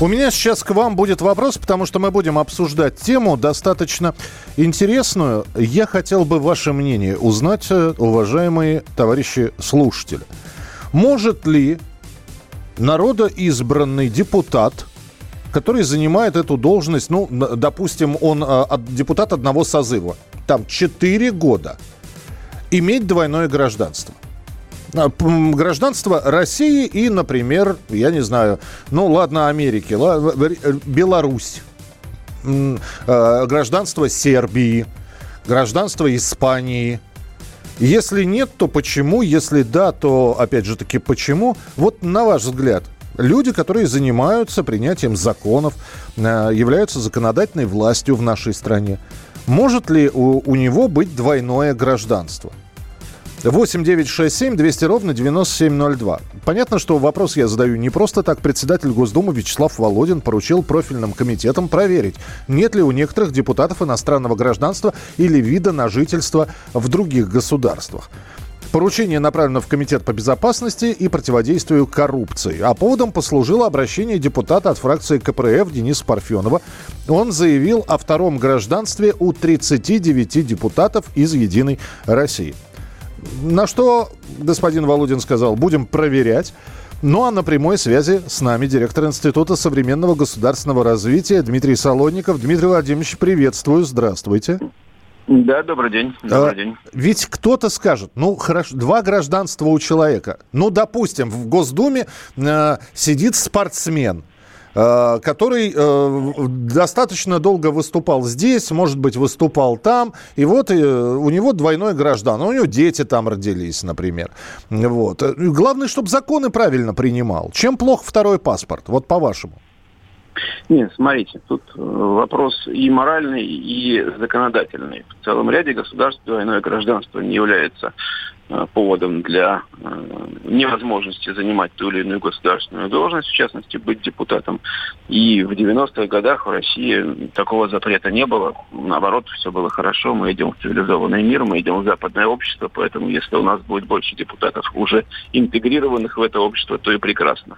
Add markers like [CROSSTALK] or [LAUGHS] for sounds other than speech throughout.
У меня сейчас к вам будет вопрос, потому что мы будем обсуждать тему достаточно интересную. Я хотел бы ваше мнение узнать, э, уважаемые товарищи слушатели. Может ли народоизбранный депутат, который занимает эту должность, ну, допустим, он э, депутат одного созыва, там 4 года, иметь двойное гражданство? А, гражданство России и, например, я не знаю, ну ладно, Америки, Беларусь, а, гражданство Сербии, гражданство Испании. Если нет, то почему? Если да, то опять же таки почему? Вот на ваш взгляд, люди, которые занимаются принятием законов, а, являются законодательной властью в нашей стране, может ли у, у него быть двойное гражданство? 8 9 6 7 200 ровно 9702. Понятно, что вопрос я задаю не просто так. Председатель Госдумы Вячеслав Володин поручил профильным комитетам проверить, нет ли у некоторых депутатов иностранного гражданства или вида на жительство в других государствах. Поручение направлено в Комитет по безопасности и противодействию коррупции. А поводом послужило обращение депутата от фракции КПРФ Дениса Парфенова. Он заявил о втором гражданстве у 39 депутатов из «Единой России». На что господин Володин сказал, будем проверять. Ну а на прямой связи с нами директор Института современного государственного развития Дмитрий Солонников. Дмитрий Владимирович, приветствую, здравствуйте. Да, добрый день. Добрый а, день. Ведь кто-то скажет, ну хорошо, два гражданства у человека. Ну, допустим, в Госдуме э, сидит спортсмен – который э, достаточно долго выступал здесь, может быть, выступал там, и вот э, у него двойной граждан, у него дети там родились, например. Вот. Главное, чтобы законы правильно принимал. Чем плох второй паспорт, вот по-вашему? Нет, смотрите, тут вопрос и моральный, и законодательный. В целом ряде государств двойное гражданство не является Э, поводом для э, невозможности занимать ту или иную государственную должность, в частности, быть депутатом. И в 90-х годах в России такого запрета не было. Наоборот, все было хорошо. Мы идем в цивилизованный мир, мы идем в западное общество, поэтому если у нас будет больше депутатов, уже интегрированных в это общество, то и прекрасно.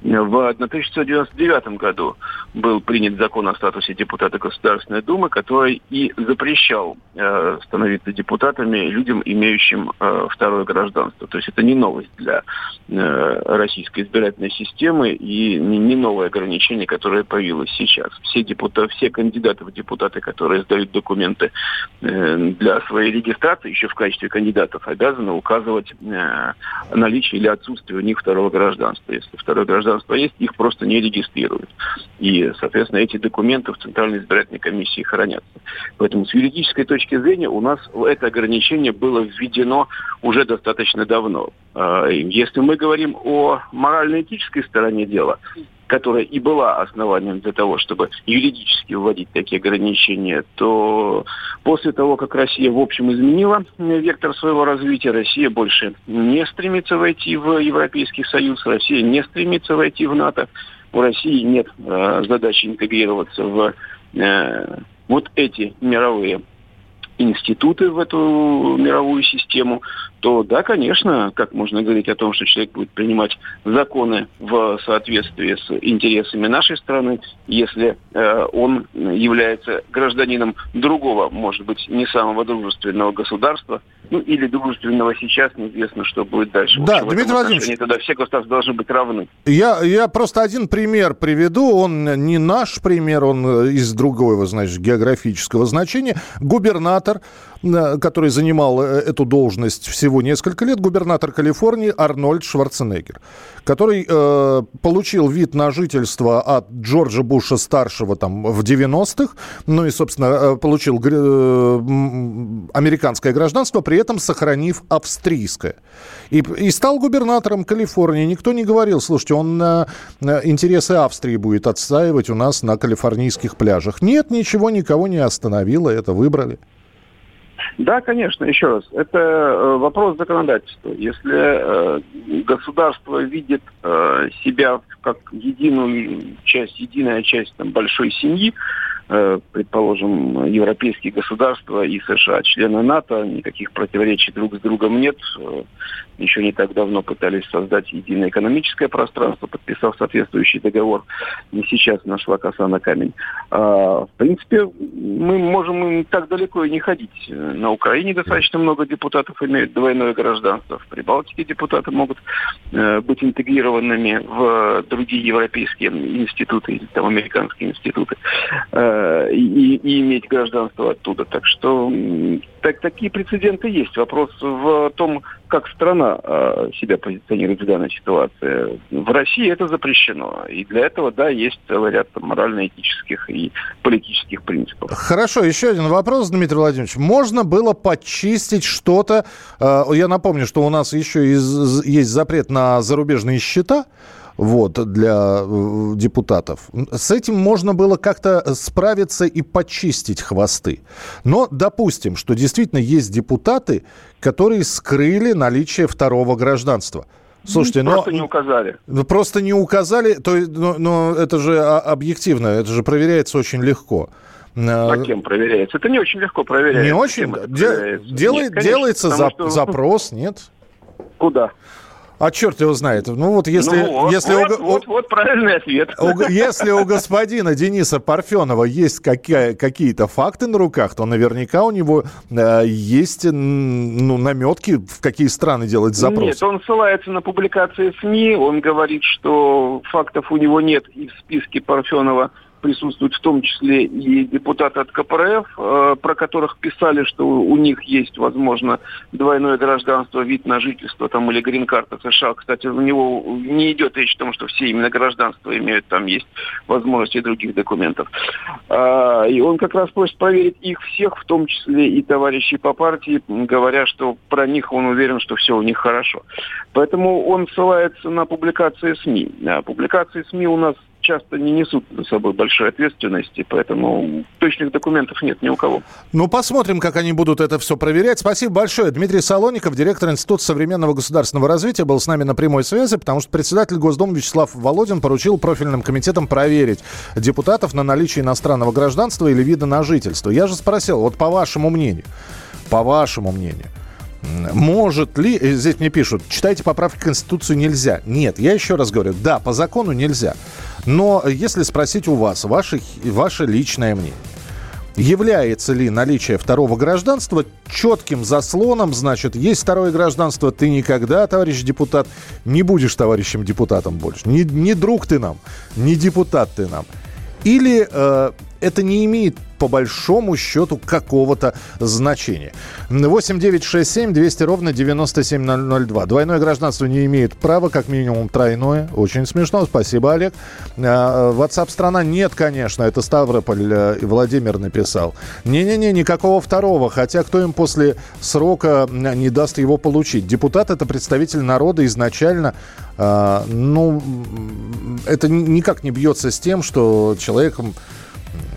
В 1999 году был принят закон о статусе депутата Государственной Думы, который и запрещал э, становиться депутатами людям, имеющим э, второе гражданство. То есть это не новость для э, российской избирательной системы и не, не новое ограничение, которое появилось сейчас. Все, депутаты, все кандидаты в депутаты, которые сдают документы э, для своей регистрации, еще в качестве кандидатов, обязаны указывать э, наличие или отсутствие у них второго гражданства. Если второе гражданство гражданства есть, их просто не регистрируют. И, соответственно, эти документы в Центральной избирательной комиссии хранятся. Поэтому с юридической точки зрения у нас это ограничение было введено уже достаточно давно. А, если мы говорим о морально-этической стороне дела, которая и была основанием для того, чтобы юридически вводить такие ограничения, то после того, как Россия в общем изменила вектор своего развития, Россия больше не стремится войти в Европейский Союз, Россия не стремится войти в НАТО, у России нет э, задачи интегрироваться в э, вот эти мировые институты в эту мировую систему, то да, конечно, как можно говорить о том, что человек будет принимать законы в соответствии с интересами нашей страны, если э, он является гражданином другого, может быть, не самого дружественного государства, ну или дружественного сейчас, неизвестно, что будет дальше. Да, общем, Дмитрий Владимирович. Тогда все государства должны быть равны. Я, я просто один пример приведу, он не наш пример, он из другого, значит, географического значения. Губернатор, который занимал э, эту должность все всего несколько лет губернатор Калифорнии Арнольд Шварценеггер, который э, получил вид на жительство от Джорджа Буша старшего там в 90-х, ну и, собственно, э, получил э, американское гражданство, при этом сохранив австрийское. И, и стал губернатором Калифорнии. Никто не говорил, слушайте, он э, интересы Австрии будет отстаивать у нас на калифорнийских пляжах. Нет, ничего никого не остановило, это выбрали. Да, конечно, еще раз. Это э, вопрос законодательства. Если э, государство видит э, себя как единую часть, единая часть там, большой семьи, предположим, европейские государства и США, члены НАТО, никаких противоречий друг с другом нет. Э, еще не так давно пытались создать единое экономическое пространство, подписав соответствующий договор. Не сейчас нашла коса на камень. А, в принципе, мы можем так далеко и не ходить. На Украине достаточно много депутатов имеют двойное гражданство. В Прибалтике депутаты могут э, быть интегрированными в другие европейские институты там американские институты. Э, и, и иметь гражданство оттуда. Так что так, такие прецеденты есть. Вопрос в том, как страна э, себя позиционирует в данной ситуации. В России это запрещено. И для этого, да, есть целый ряд морально-этических и политических принципов. Хорошо, еще один вопрос, Дмитрий Владимирович. Можно было почистить что-то? Э, я напомню, что у нас еще из, есть запрет на зарубежные счета вот, для э, депутатов. С этим можно было как-то справиться и почистить хвосты. Но допустим, что действительно есть депутаты, которые скрыли наличие второго гражданства. Слушайте, но... Просто не указали. Просто не указали, то, но, но это же объективно, это же проверяется очень легко. А кем проверяется? Это не очень легко проверяется. Не очень? Де- делает, нет, конечно, делается за- что... запрос, нет? Куда? А черт его знает. Ну вот если... Ну, вот, если вот, у, вот, вот правильный ответ. У, если у господина Дениса Парфенова есть какие, какие-то факты на руках, то наверняка у него э, есть ну, наметки, в какие страны делать запрос. Нет, он ссылается на публикации СМИ, он говорит, что фактов у него нет и в списке Парфенова присутствуют в том числе и депутаты от КПРФ, э, про которых писали, что у них есть, возможно, двойное гражданство, вид на жительство там, или грин-карта США. Кстати, у него не идет речь о том, что все именно гражданство имеют, там есть возможности других документов. А, и он как раз просит проверить их всех, в том числе и товарищей по партии, говоря, что про них он уверен, что все у них хорошо. Поэтому он ссылается на публикации СМИ. А публикации СМИ у нас часто не несут за собой большой ответственности, поэтому точных документов нет ни у кого. Ну, посмотрим, как они будут это все проверять. Спасибо большое. Дмитрий Солоников, директор Института современного государственного развития, был с нами на прямой связи, потому что председатель Госдумы Вячеслав Володин поручил профильным комитетам проверить депутатов на наличие иностранного гражданства или вида на жительство. Я же спросил, вот по вашему мнению, по вашему мнению, может ли, э, здесь мне пишут, читайте поправки к Конституции нельзя. Нет, я еще раз говорю, да, по закону нельзя. Но если спросить у вас, ваше, ваше личное мнение, является ли наличие второго гражданства четким заслоном, значит, есть второе гражданство, ты никогда, товарищ депутат, не будешь товарищем депутатом больше. Не, не друг ты нам, не депутат ты нам. Или э, это не имеет по большому счету какого-то значения. 8 9 6 7 200 ровно 9702. Двойное гражданство не имеет права, как минимум тройное. Очень смешно. Спасибо, Олег. А, WhatsApp страна нет, конечно. Это Ставрополь э, Владимир написал. Не-не-не, никакого второго. Хотя кто им после срока не даст его получить? Депутат это представитель народа изначально. А, ну, это никак не бьется с тем, что человеком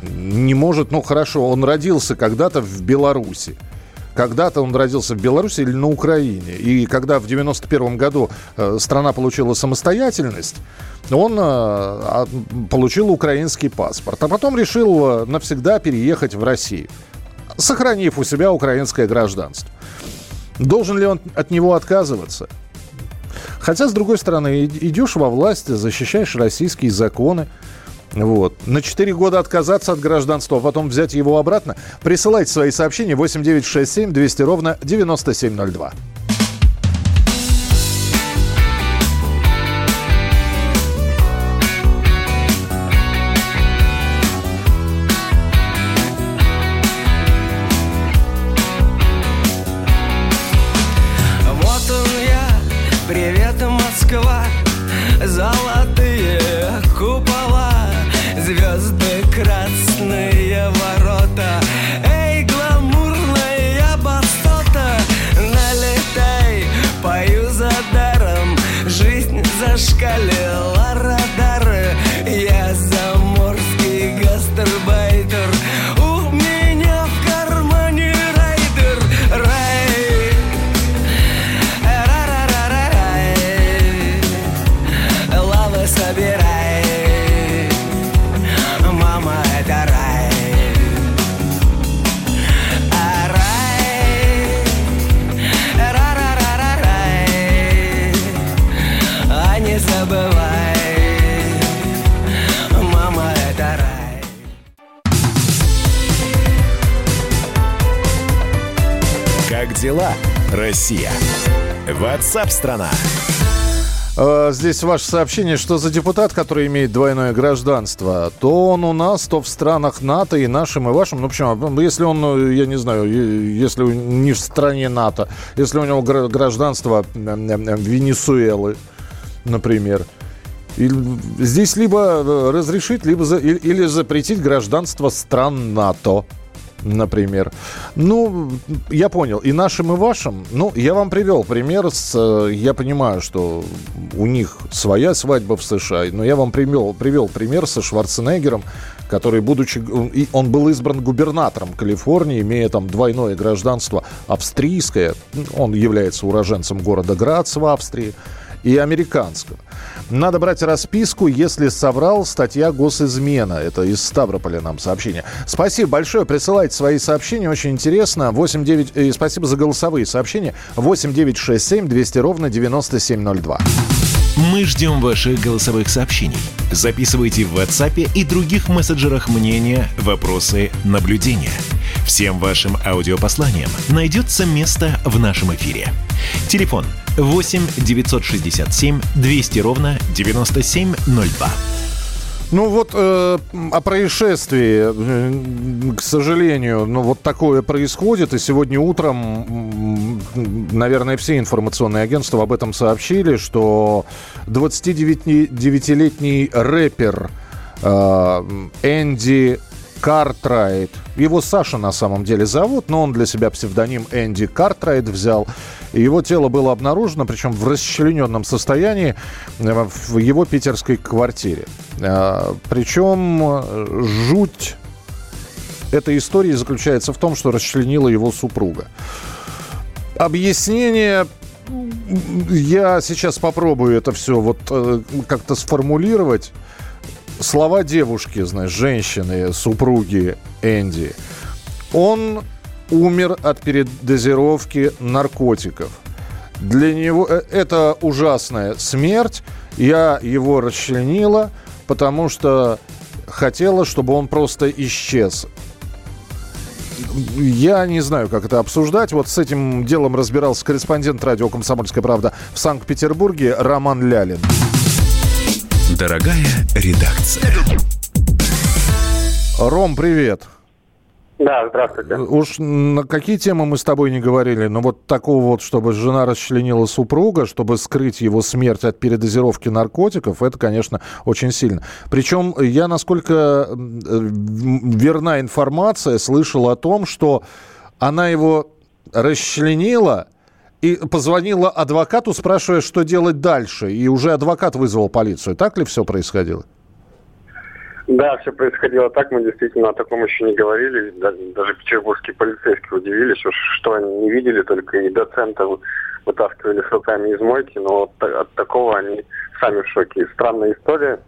не может, ну хорошо, он родился когда-то в Беларуси. Когда-то он родился в Беларуси или на Украине. И когда в 91 году э, страна получила самостоятельность, он э, получил украинский паспорт. А потом решил э, навсегда переехать в Россию, сохранив у себя украинское гражданство. Должен ли он от него отказываться? Хотя, с другой стороны, идешь во власть, защищаешь российские законы, вот. На 4 года отказаться от гражданства, а потом взять его обратно. Присылайте свои сообщения 8967 200 ровно 9702. Дела, Россия? Ватсап-страна! Э, здесь ваше сообщение, что за депутат, который имеет двойное гражданство, то он у нас, то в странах НАТО и нашим, и вашим. Ну, почему? Если он, э, я не знаю, если не в стране НАТО, если у него гражданство Венесуэлы, например, здесь либо э, разрешить, либо за, или запретить гражданство стран НАТО например. Ну, я понял. И нашим, и вашим. Ну, я вам привел пример с... Э, я понимаю, что у них своя свадьба в США, но я вам привел, привел пример со Шварценеггером, который, будучи... Он был избран губернатором Калифорнии, имея там двойное гражданство австрийское. Он является уроженцем города Грац в Австрии и американского. Надо брать расписку, если соврал, статья госизмена. Это из Ставрополя нам сообщение. Спасибо большое. Присылайте свои сообщения. Очень интересно. 8 9... И спасибо за голосовые сообщения. 8 9 6 7 200 ровно 9702. Мы ждем ваших голосовых сообщений. Записывайте в WhatsApp и других мессенджерах мнения, вопросы, наблюдения. Всем вашим аудиопосланиям найдется место в нашем эфире. Телефон 8 967 200 ровно 9702. Ну вот э, о происшествии, к сожалению, ну вот такое происходит. И сегодня утром, наверное, все информационные агентства об этом сообщили, что 29-летний рэпер э, Энди Картрайт. Его Саша на самом деле зовут, но он для себя псевдоним Энди Картрайт взял. Его тело было обнаружено, причем в расчлененном состоянии э, в его питерской квартире. Э, причем э, жуть этой истории заключается в том, что расчленила его супруга. Объяснение я сейчас попробую это все вот как-то сформулировать слова девушки, знаешь, женщины, супруги Энди. Он умер от передозировки наркотиков. Для него э, это ужасная смерть. Я его расчленила, потому что хотела, чтобы он просто исчез. Я не знаю, как это обсуждать. Вот с этим делом разбирался корреспондент радио «Комсомольская правда» в Санкт-Петербурге Роман Лялин. Дорогая редакция. Ром, привет. Да, здравствуйте. Уж на какие темы мы с тобой не говорили, но вот такого вот, чтобы жена расчленила супруга, чтобы скрыть его смерть от передозировки наркотиков, это, конечно, очень сильно. Причем я, насколько верна информация, слышал о том, что она его расчленила – и позвонила адвокату, спрашивая, что делать дальше. И уже адвокат вызвал полицию. Так ли все происходило? Да, все происходило так. Мы действительно о таком еще не говорили. Даже петербургские полицейские удивились, что они не видели, только и доцента вытаскивали с руками из мойки. Но от, такого они сами в шоке. Странная история.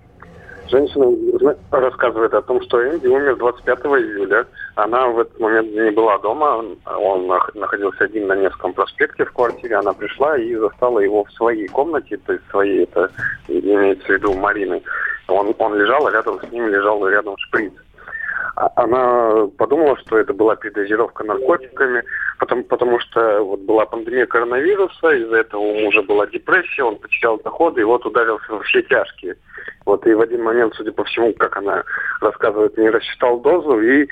Женщина рассказывает о том, что Энди умер 25 июля. Она в этот момент не была дома. Он находился один на Невском проспекте в квартире. Она пришла и застала его в своей комнате, то есть своей, это имеется в виду Марины. Он, он лежал, а рядом с ним лежал рядом шприц. А она подумала, что это была передозировка наркотиками, потому, потому что вот была пандемия коронавируса, из-за этого у мужа была депрессия, он потерял доходы, и вот ударился во все тяжкие. Вот и в один момент, судя по всему, как она рассказывает, не рассчитал дозу и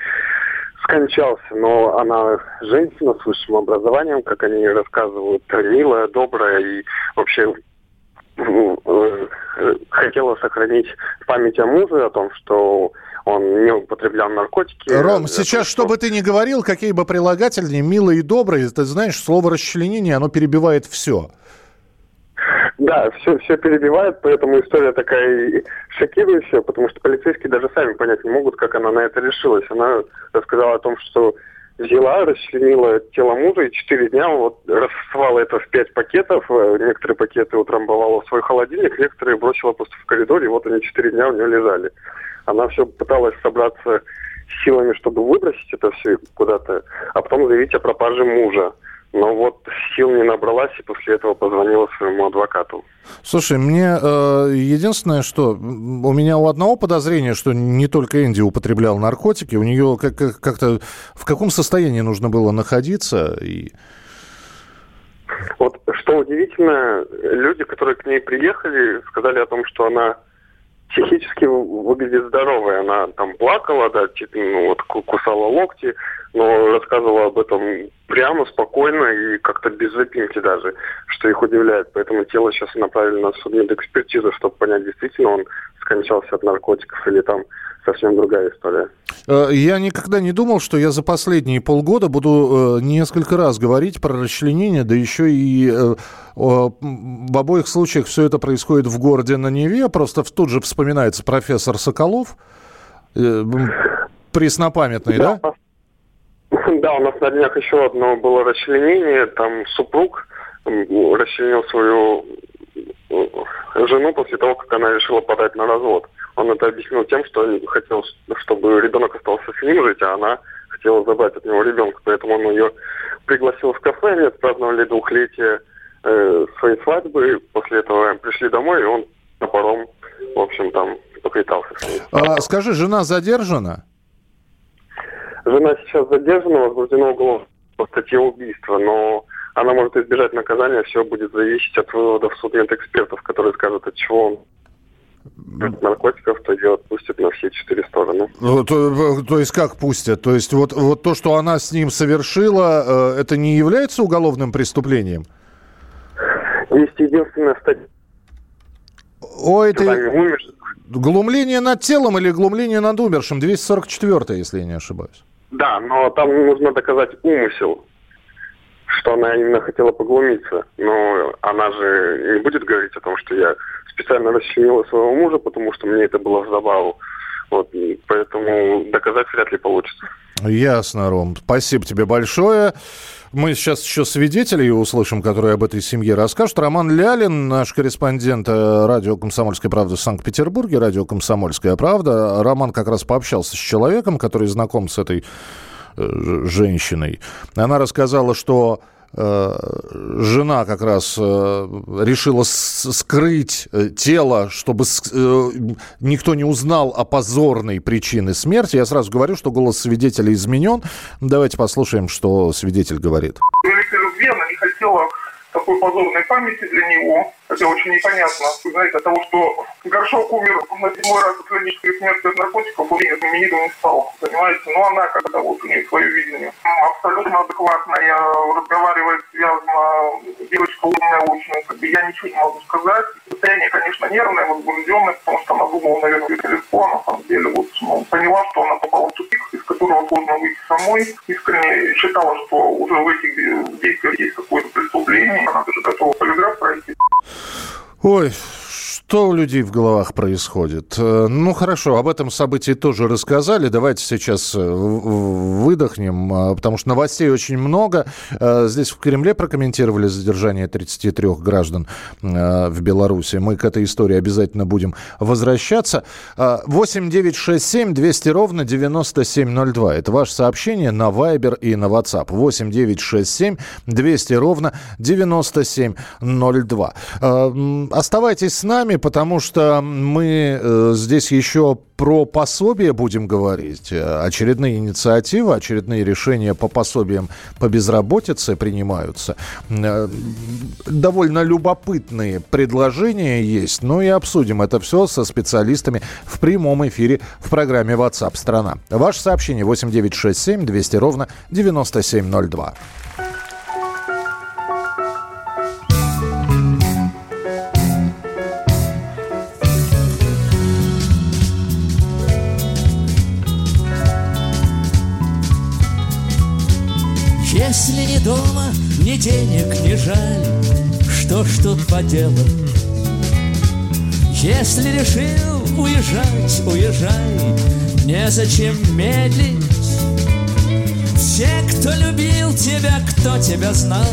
скончался. Но она женщина с высшим образованием, как они рассказывают, милая, добрая и вообще ну, э, хотела сохранить память о муже, о том, что он не употреблял наркотики. Ром, сейчас, что бы ты ни говорил, какие бы прилагательные, милые и добрые, ты знаешь, слово расчленение, оно перебивает все. Да, все, все перебивает, поэтому история такая шокирующая, потому что полицейские даже сами понять не могут, как она на это решилась. Она рассказала о том, что взяла, расчленила тело мужа и четыре дня вот рассовала это в пять пакетов. Э, некоторые пакеты утрамбовала в свой холодильник, некоторые бросила просто в коридоре, и вот они четыре дня у нее лежали. Она все пыталась собраться силами, чтобы выбросить это все куда-то, а потом заявить о пропаже мужа. Но вот сил не набралась, и после этого позвонила своему адвокату. Слушай, мне э, единственное, что у меня у одного подозрения, что не только Энди употреблял наркотики, у нее как- как-то в каком состоянии нужно было находиться и что удивительно, люди, которые к ней приехали, сказали о том, что она психически выглядит здоровой. Она там плакала, да, типа, ну, вот кусала локти, но рассказывала об этом прямо, спокойно и как-то без запинки даже, что их удивляет. Поэтому тело сейчас направили на судмедэкспертизу, чтобы понять, действительно он скончался от наркотиков или там совсем другая история. Э, я никогда не думал, что я за последние полгода буду э, несколько раз говорить про расчленение, да еще и э, в обоих случаях все это происходит в городе на Неве. Просто тут же вспоминается профессор Соколов, преснопамятный, да? Да, [LAUGHS] да у нас на днях еще одно было расчленение. Там супруг расчленил свою жену после того, как она решила подать на развод. Он это объяснил тем, что хотел, чтобы ребенок остался с ним жить, а она хотела забрать от него ребенка. Поэтому он ее пригласил в кафе, они отпраздновали двухлетие э, своей свадьбы. После этого пришли домой, и он на паром, в общем, там поквитался с ней. А, скажи, жена задержана? Жена сейчас задержана, возбуждена уголовное по статье убийства, но она может избежать наказания, все будет зависеть от выводов судмедэкспертов, которые скажут, от чего он наркотиков, то ее отпустят на все четыре стороны. Ну, то, то есть как пустят? То есть вот, вот то, что она с ним совершила, э, это не является уголовным преступлением? Есть единственная статья. Ой, ты... Глумление над телом или глумление над умершим? 244 если я не ошибаюсь. Да, но там нужно доказать умысел что она именно хотела поглумиться. Но она же не будет говорить о том, что я специально расчленила своего мужа, потому что мне это было в забаву. Вот, поэтому доказать вряд ли получится. Ясно, Ром. Спасибо тебе большое. Мы сейчас еще свидетелей услышим, которые об этой семье расскажут. Роман Лялин, наш корреспондент э, радио «Комсомольская правда» в Санкт-Петербурге, радио «Комсомольская правда». Роман как раз пообщался с человеком, который знаком с этой женщиной. Она рассказала, что Э, жена как раз э, решила скрыть э, тело, чтобы никто не узнал о позорной причине смерти. Я сразу говорю, что голос свидетеля изменен. Давайте послушаем, что свидетель говорит. Она не хотела такой позорной памяти для него. Это очень непонятно. Вы знаете, от того, что Горшок умер на седьмой раз от клинической смерти от наркотиков, уже знаменитым не стал. Понимаете? Но она когда вот у нее свое видение. Абсолютно адекватная, разговаривает связано. Девочка умная очень. Как бы я ничего не могу сказать. Состояние, конечно, нервное, возбужденное, потому что она думала, наверное, телефон. На самом деле, вот ну, поняла, что она попала в тупик, из которого сложно выйти самой. Искренне считала, что уже в этих действиях есть какое-то преступление. Она даже готова полиграф пройти. Oi, что у людей в головах происходит? Э, ну, хорошо, об этом событии тоже рассказали. Давайте сейчас э, выдохнем, э, потому что новостей очень много. Здесь в Кремле прокомментировали задержание 33 граждан в Беларуси. Мы к этой истории обязательно будем возвращаться. 8 9 6 7 200 ровно 9702. Это ваше сообщение на Viber и на WhatsApp. 8 9 6 7 200 ровно 9702. Оставайтесь с нами потому что мы э, здесь еще про пособие будем говорить. Очередные инициативы, очередные решения по пособиям по безработице принимаются. Э, довольно любопытные предложения есть. Ну и обсудим это все со специалистами в прямом эфире в программе WhatsApp страна. Ваше сообщение 8967 200 ровно 9702. Если не дома, ни денег не жаль, что ж тут поделать? Если решил уезжать, уезжай, незачем медлить. Все, кто любил тебя, кто тебя знал,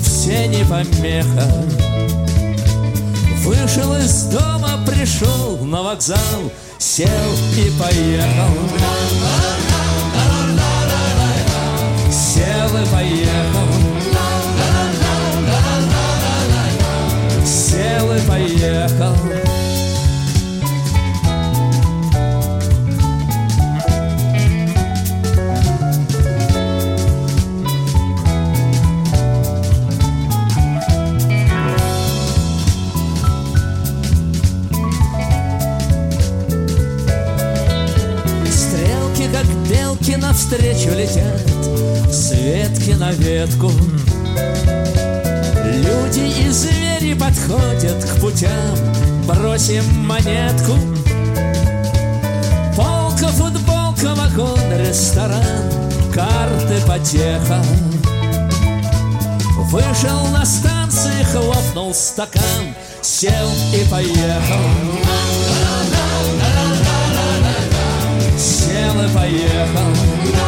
все не помеха. Вышел из дома, пришел на вокзал, сел и поехал. веселый поехал. Сел и поехал. навстречу летят с ветки на ветку. Люди и звери подходят к путям, бросим монетку. Полка, футболка, вагон, ресторан, карты, потеха. Вышел на станции, хлопнул стакан, сел и поехал. Сел и поехал.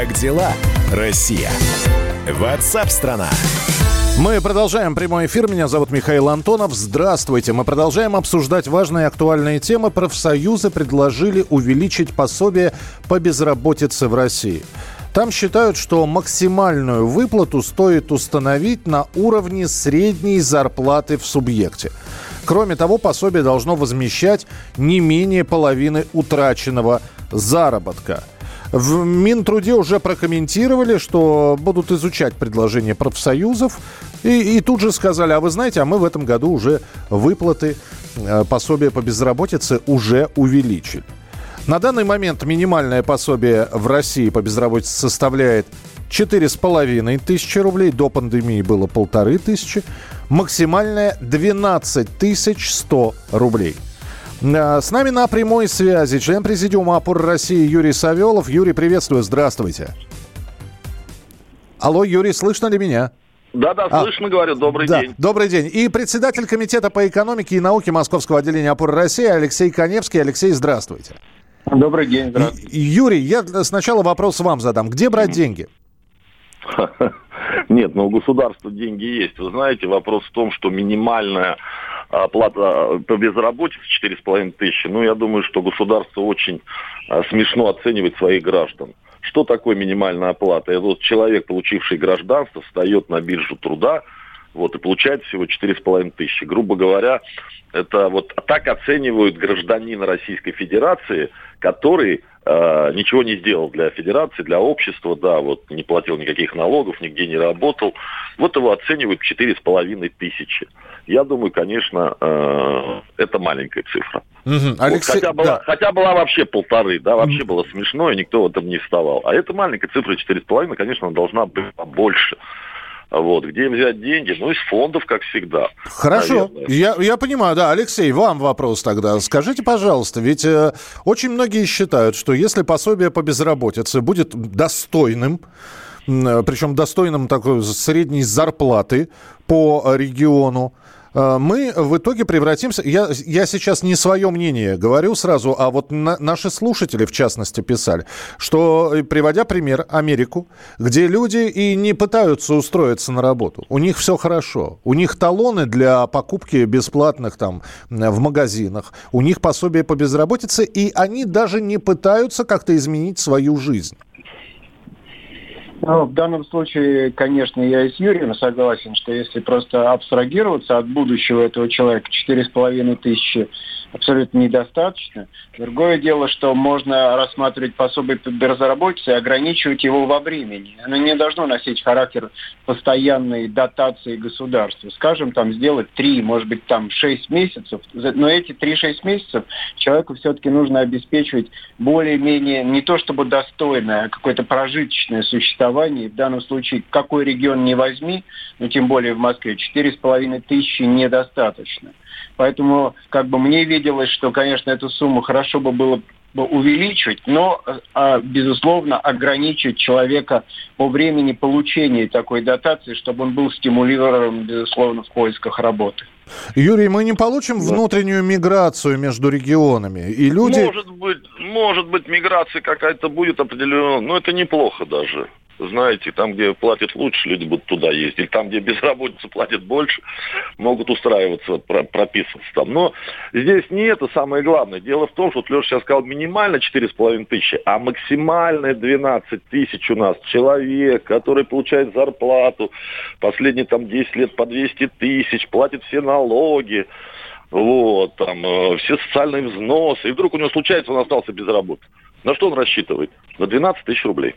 Как дела, Россия? Ватсап-страна! Мы продолжаем прямой эфир. Меня зовут Михаил Антонов. Здравствуйте. Мы продолжаем обсуждать важные актуальные темы. Профсоюзы предложили увеличить пособие по безработице в России. Там считают, что максимальную выплату стоит установить на уровне средней зарплаты в субъекте. Кроме того, пособие должно возмещать не менее половины утраченного заработка. В Минтруде уже прокомментировали, что будут изучать предложения профсоюзов. И, и тут же сказали, а вы знаете, а мы в этом году уже выплаты э, пособия по безработице уже увеличили. На данный момент минимальное пособие в России по безработице составляет 4,5 тысячи рублей. До пандемии было полторы тысячи. Максимальное 12 тысяч 100 рублей. А, С нами на прямой связи член президиума опор России Юрий Савелов. Юрий, приветствую, здравствуйте. Алло, Юрий, слышно ли меня? Да-да, А, слышно, говорю, добрый да, день. Добрый день. И председатель комитета по экономике и науке Московского отделения опоры России Алексей Коневский. Алексей, здравствуйте. Добрый день, здравствуйте. Юрий, я сначала вопрос вам задам. Где брать деньги? [LAUGHS] Нет, но у государства деньги есть. Вы знаете, вопрос в том, что минимальная оплата по безработице 4,5 тысячи, ну, я думаю, что государство очень а, смешно оценивает своих граждан. Что такое минимальная оплата? Это вот человек, получивший гражданство, встает на биржу труда, вот, и получает всего 4,5 тысячи. Грубо говоря, это вот так оценивают гражданина Российской Федерации, который э, ничего не сделал для Федерации, для общества, да, вот не платил никаких налогов, нигде не работал. Вот его оценивают в 4,5 тысячи. Я думаю, конечно, э, это маленькая цифра. Вот Алексей, хотя, была, да. хотя была вообще полторы, да, вообще было смешно, и никто в этом не вставал. А эта маленькая цифра 4,5, конечно, она должна быть побольше. Вот, где взять деньги? Ну, из фондов, как всегда. Хорошо, наверное. я, я понимаю, да. Алексей, вам вопрос тогда. Скажите, пожалуйста, ведь э, очень многие считают, что если пособие по безработице будет достойным, э, причем достойным такой средней зарплаты по региону, мы в итоге превратимся... Я, я сейчас не свое мнение говорю сразу, а вот на- наши слушатели, в частности, писали, что, э, приводя пример, Америку, где люди и не пытаются устроиться на работу. У них все хорошо. У них талоны для покупки бесплатных там э, в магазинах. У них пособие по безработице, и они даже не пытаются как-то изменить свою жизнь. Ну, в данном случае, конечно, я и с Юрием согласен, что если просто абстрагироваться от будущего этого человека, четыре с половиной тысячи абсолютно недостаточно. Другое дело, что можно рассматривать пособие по безработице и ограничивать его во времени. Оно не должно носить характер постоянной дотации государства. Скажем, там сделать три, может быть, там шесть месяцев, но эти три-шесть месяцев человеку все-таки нужно обеспечивать более-менее не то чтобы достойное, а какое-то прожиточное существование. И в данном случае, какой регион не возьми, ну тем более в Москве, четыре с половиной тысячи недостаточно. Поэтому как бы мне виделось, что, конечно, эту сумму хорошо бы было бы увеличить, но, а, безусловно, ограничить человека по времени получения такой дотации, чтобы он был стимулирован, безусловно, в поисках работы. Юрий, мы не получим внутреннюю миграцию между регионами. И люди... Может быть, может быть, миграция какая-то будет определенная, но это неплохо даже знаете, там, где платят лучше, люди будут туда ездить. Там, где безработица платит больше, могут устраиваться, прописываться там. Но здесь не это самое главное. Дело в том, что вот Леша сейчас сказал, минимально 4,5 тысячи, а максимальная 12 тысяч у нас. Человек, который получает зарплату последние там 10 лет по 200 тысяч, платит все налоги, вот, там, э, все социальные взносы, и вдруг у него случается, он остался без работы. На что он рассчитывает? На 12 тысяч рублей.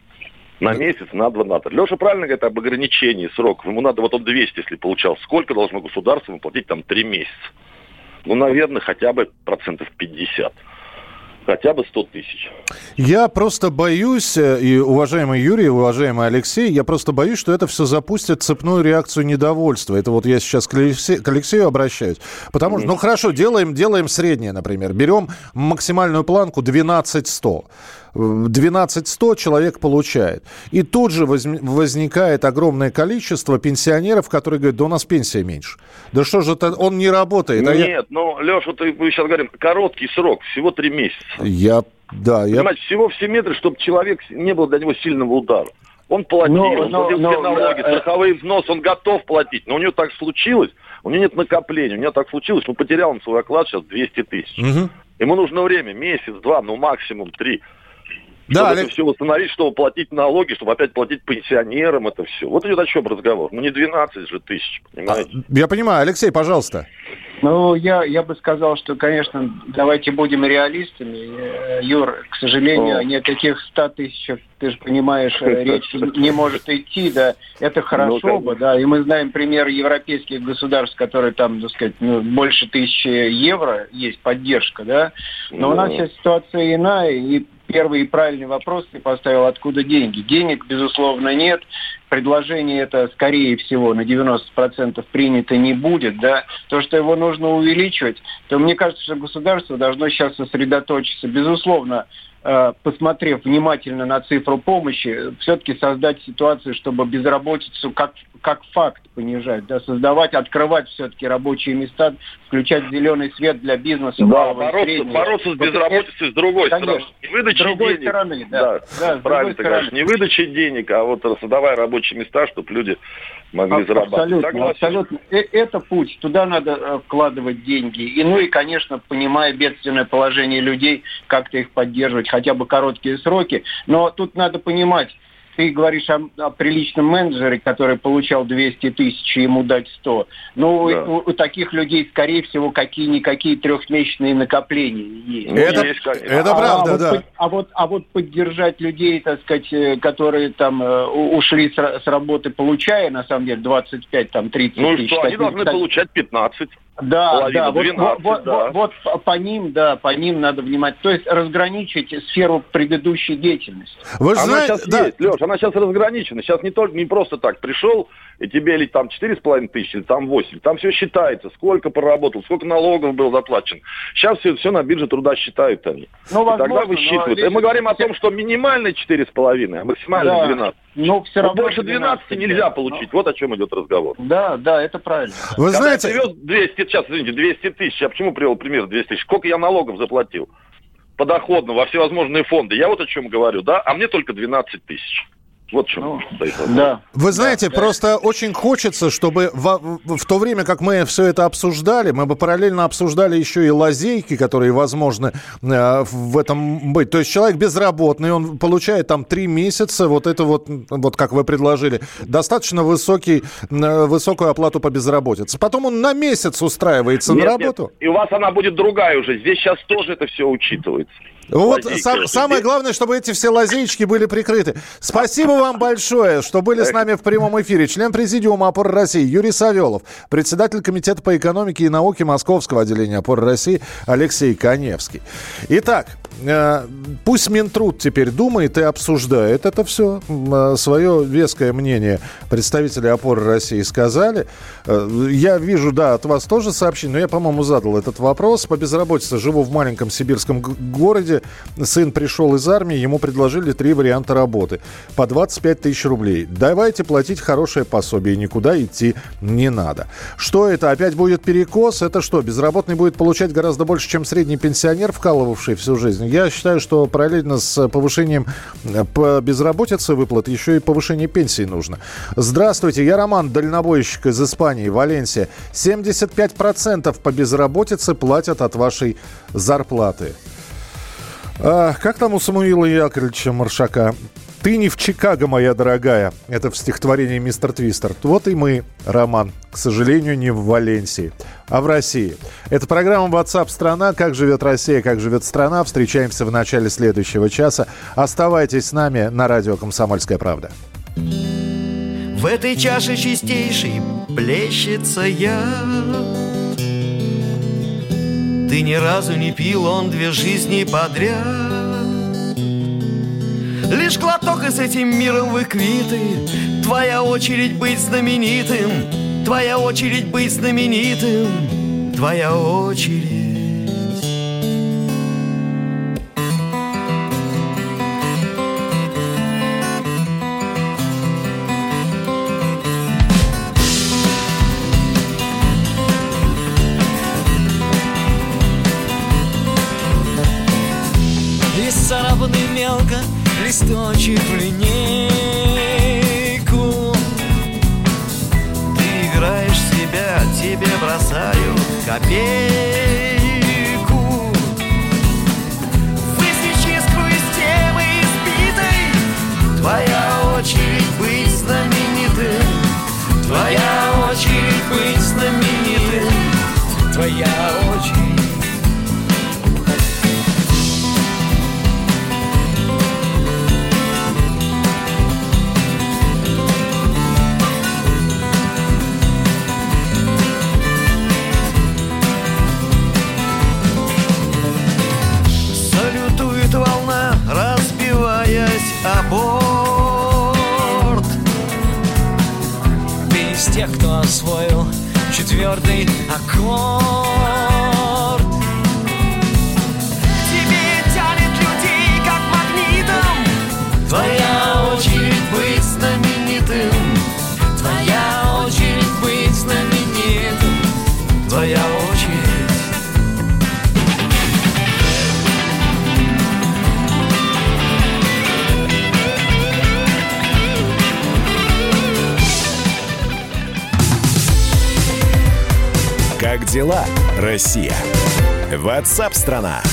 На месяц, на два, на три. Леша правильно говорит об ограничении сроков. Ему надо, вот он 200, если получал. Сколько должно государство ему платить там три месяца? Ну, наверное, хотя бы процентов 50 хотя бы 100 тысяч. Я просто боюсь, э, и уважаемый Юрий, уважаемый Алексей, я просто боюсь, что это все запустит цепную реакцию недовольства. Это вот я сейчас к Алексею, к Алексею обращаюсь. Потому что, ну хорошо, делаем, делаем среднее, например. Берем максимальную планку 12 100. 12 100 человек получает. И тут же возникает огромное количество пенсионеров, которые говорят, да у нас пенсия меньше. Да что же это, он не работает. А Нет, я... ну, Леша, ты, мы сейчас говорим, короткий срок, всего три месяца. Я, да, Понимаете, я... всего все метры, чтобы человек, не было для него сильного удара. Он платил, но, он платил но, все налоги, но, страховые взносы, он готов платить. Но у него так случилось, у него нет накопления, у него так случилось, ну потерял он свой оклад сейчас 200 тысяч. Угу. Ему нужно время, месяц, два, ну максимум три. Да, чтобы Олег... это все восстановить, чтобы платить налоги, чтобы опять платить пенсионерам это все. Вот идет о чем разговор. Ну не 12 же тысяч, понимаете? А, я понимаю. Алексей, пожалуйста. Ну, я, я бы сказал, что, конечно, давайте будем реалистами. Э, Юр, к сожалению, о никаких 100 тысячах, ты же понимаешь, э, [LAUGHS] речь не может идти, да. Это ну, хорошо бы, да. И мы знаем пример европейских государств, которые там, так сказать, ну, больше тысячи евро есть поддержка, да. Но у нас сейчас ситуация иная, и первый и правильный вопрос ты поставил, откуда деньги. Денег, безусловно, нет. Предложение это, скорее всего, на 90% принято не будет. Да? То, что его нужно увеличивать, то мне кажется, что государство должно сейчас сосредоточиться. Безусловно, Э, посмотрев внимательно на цифру помощи, все-таки создать ситуацию, чтобы безработицу как, как факт понижать, да, создавать, открывать все-таки рабочие места, включать зеленый свет для бизнеса. Да, бороться, бороться с безработицей с другой Конечно, стороны. Не выдачей с другой денег. стороны, да. да, да правильно ты говоришь, не выдачей денег, а вот создавая рабочие места, чтобы люди могли зарабатывать. Абсолютно, Согласен. абсолютно. Э, это путь, туда надо э, вкладывать деньги. И, ну и, конечно, понимая бедственное положение людей, как-то их поддерживать, хотя бы короткие сроки. Но тут надо понимать, ты говоришь о, о приличном менеджере, который получал 200 тысяч, и ему дать 100. Ну, да. у, у таких людей, скорее всего, какие-никакие трехмесячные накопления есть. Это, есть, это а, правда, а да. Вот, а, вот, а вот поддержать людей, так сказать, э, которые там э, ушли с, с работы, получая, на самом деле, 25, там, 30 ну, тысяч. Ну что, они должны получать 15. Да, да, 12, вот, да. Вот, вот по ним, да, по ним надо внимать. То есть разграничить сферу предыдущей деятельности. Вы она знаете, сейчас да. есть, Леш, она сейчас разграничена. Сейчас не только не просто так пришел, и тебе или там 4,5 тысячи, или там 8. Там все считается, сколько проработал, сколько налогов было заплачено. Сейчас все, все на бирже труда считают они. Ну, возможно, и тогда высчитывают. И мы говорим о том, что минимальный 4,5, а максимальный да. 12. Но все равно больше 12 нельзя получить. Вот о чем идет разговор. Да, да, это правильно. Вы Когда знаете... я привез 200, сейчас, извините, 200 тысяч, я почему привел пример 200 тысяч? Сколько я налогов заплатил? Подоходно во всевозможные фонды. Я вот о чем говорю, да? А мне только 12 тысяч. Вот что. Ну, да. Вы знаете, да, просто очень хочется, чтобы в, в то время, как мы все это обсуждали, мы бы параллельно обсуждали еще и лазейки, которые возможны э, в этом быть. То есть человек безработный, он получает там три месяца, вот это вот, вот как вы предложили, достаточно высокий, э, высокую оплату по безработице. Потом он на месяц устраивается нет, на работу. Нет. И у вас она будет другая уже. Здесь сейчас тоже это все учитывается. Вот сам, самое главное, чтобы эти все лазейки были прикрыты. Спасибо вам большое, что были с нами в прямом эфире. Член Президиума «Опоры России» Юрий Савелов, председатель Комитета по экономике и науке Московского отделения «Опоры России» Алексей Коневский. Итак, пусть Минтруд теперь думает и обсуждает это все. Э, свое веское мнение представители «Опоры России» сказали. Э, я вижу, да, от вас тоже сообщение, но я, по-моему, задал этот вопрос. По безработице живу в маленьком сибирском городе. Сын пришел из армии, ему предложили три варианта работы. По 25 тысяч рублей. Давайте платить хорошее пособие, никуда идти не надо. Что это? Опять будет перекос? Это что, безработный будет получать гораздо больше, чем средний пенсионер, вкалывавший всю жизнь? Жизни. Я считаю, что параллельно с повышением э, по безработице выплат еще и повышение пенсии нужно. Здравствуйте, я Роман, дальнобойщик из Испании, Валенсия. 75% по безработице платят от вашей зарплаты. А, как там у Самуила Яковлевича Маршака? Ты не в Чикаго, моя дорогая. Это в стихотворении «Мистер Твистер». Вот и мы, Роман, к сожалению, не в Валенсии, а в России. Это программа WhatsApp страна Как живет Россия, как живет страна». Встречаемся в начале следующего часа. Оставайтесь с нами на радио «Комсомольская правда». В этой чаше чистейшей плещется я Ты ни разу не пил, он две жизни подряд Лишь глоток и с этим миром вы квиты Твоя очередь быть знаменитым. Твоя очередь быть знаменитым. Твоя очередь WhatsApp страна.